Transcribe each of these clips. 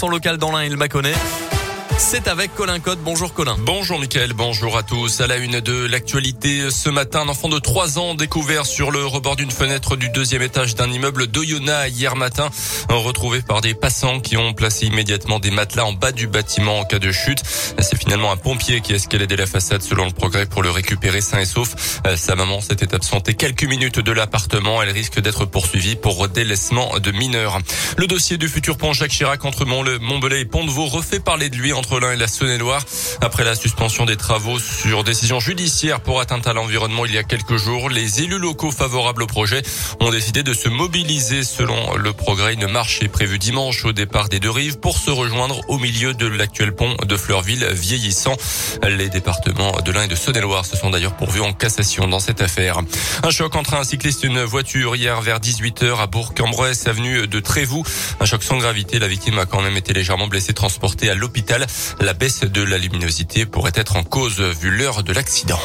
Son local dans l'un, il m'a connaît. C'est avec Colin Cotte. Bonjour Colin. Bonjour Mickaël, bonjour à tous. À la une de l'actualité, ce matin, un enfant de 3 ans découvert sur le rebord d'une fenêtre du deuxième étage d'un immeuble d'Oyonnax hier matin, retrouvé par des passants qui ont placé immédiatement des matelas en bas du bâtiment en cas de chute. C'est finalement un pompier qui a escaladé la façade selon le progrès pour le récupérer sain et sauf. Sa maman s'était absentée quelques minutes de l'appartement. Elle risque d'être poursuivie pour délaissement de mineurs. Le dossier du futur pont Jacques Chirac entre Montbelay et Pont-de-Vaux refait parler de lui entre entre l'un et la Saône-et-Loire. Après la suspension des travaux sur décision judiciaire pour atteinte à l'environnement il y a quelques jours, les élus locaux favorables au projet ont décidé de se mobiliser selon le progrès. Une marche est prévue dimanche au départ des deux rives pour se rejoindre au milieu de l'actuel pont de Fleurville vieillissant. Les départements de l'Ain et de Saône-et-Loire se sont d'ailleurs pourvus en cassation dans cette affaire. Un choc entre un cycliste et une voiture hier vers 18h à Bourg-en-Bresse, avenue de Trévoux. Un choc sans gravité. La victime a quand même été légèrement blessée, transportée à l'hôpital. La baisse de la luminosité pourrait être en cause vu l'heure de l'accident.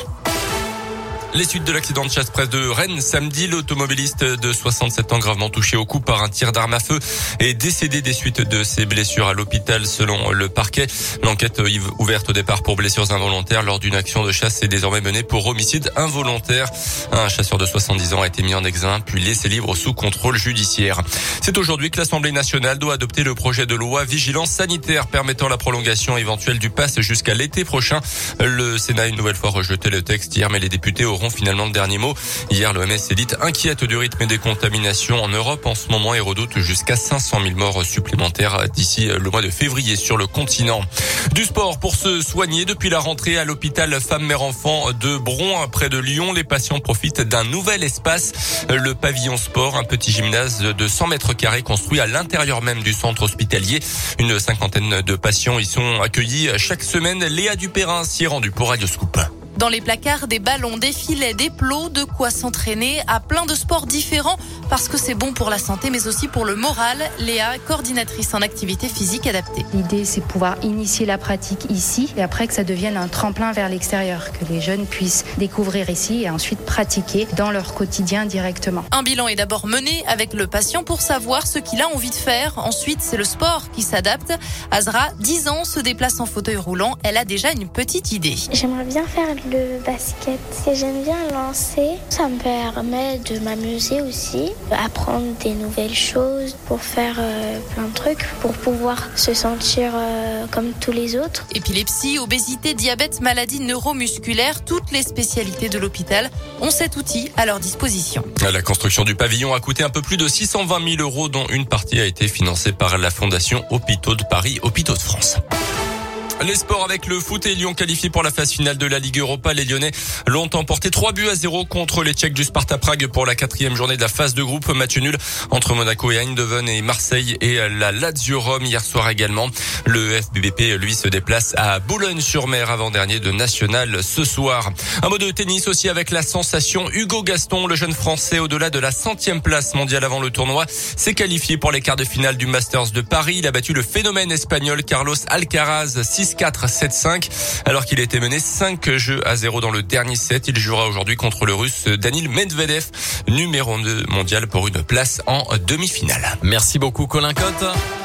Les suites de l'accident de chasse près de Rennes samedi, l'automobiliste de 67 ans gravement touché au cou par un tir d'arme à feu est décédé des suites de ses blessures à l'hôpital selon le parquet. L'enquête ouverte au départ pour blessures involontaires lors d'une action de chasse est désormais menée pour homicide involontaire. Un chasseur de 70 ans a été mis en examen puis laissé libre sous contrôle judiciaire. C'est aujourd'hui que l'Assemblée nationale doit adopter le projet de loi vigilance sanitaire permettant la prolongation éventuelle du pass jusqu'à l'été prochain. Le Sénat a une nouvelle fois rejeté le texte hier mais les députés auront finalement le dernier mot. Hier, l'OMS s'est dit inquiète du rythme des contaminations en Europe en ce moment et redoute jusqu'à 500 000 morts supplémentaires d'ici le mois de février sur le continent. Du sport pour se soigner depuis la rentrée à l'hôpital femme-mère-enfant de Bron, près de Lyon. Les patients profitent d'un nouvel espace, le pavillon sport, un petit gymnase de 100 mètres carrés construit à l'intérieur même du centre hospitalier. Une cinquantaine de patients y sont accueillis chaque semaine. Léa Dupérin s'y est rendue pour Radio. Dans les placards, des ballons, des filets, des plots, de quoi s'entraîner à plein de sports différents parce que c'est bon pour la santé mais aussi pour le moral. Léa, coordinatrice en activité physique adaptée. L'idée c'est pouvoir initier la pratique ici et après que ça devienne un tremplin vers l'extérieur, que les jeunes puissent découvrir ici et ensuite pratiquer dans leur quotidien directement. Un bilan est d'abord mené avec le patient pour savoir ce qu'il a envie de faire. Ensuite, c'est le sport qui s'adapte. Azra, 10 ans, se déplace en fauteuil roulant. Elle a déjà une petite idée. J'aimerais bien faire le basket. J'aime bien lancer. Ça me permet de m'amuser aussi, apprendre des nouvelles choses pour faire euh, plein de trucs, pour pouvoir se sentir euh, comme tous les autres. Épilepsie, obésité, diabète, maladies neuromusculaires, toutes les spécialités de l'hôpital ont cet outil à leur disposition. La construction du pavillon a coûté un peu plus de 620 000 euros, dont une partie a été financée par la Fondation Hôpitaux de Paris, Hôpitaux de France. Les sports avec le foot et Lyon qualifié pour la phase finale de la Ligue Europa. Les Lyonnais l'ont emporté 3 buts à 0 contre les Tchèques du Sparta Prague pour la quatrième journée de la phase de groupe. Match nul entre Monaco et Eindhoven et Marseille et la Lazio Rome hier soir également. Le FBBP, lui, se déplace à Boulogne-sur-Mer avant-dernier de National ce soir. Un mot de tennis aussi avec la sensation Hugo Gaston, le jeune français au-delà de la centième place mondiale avant le tournoi, s'est qualifié pour les quarts de finale du Masters de Paris. Il a battu le phénomène espagnol Carlos Alcaraz 6 4 7-5 alors qu'il était mené 5 jeux à 0 dans le dernier set. Il jouera aujourd'hui contre le russe Danil Medvedev, numéro 2 mondial pour une place en demi-finale. Merci beaucoup Colin Cotte.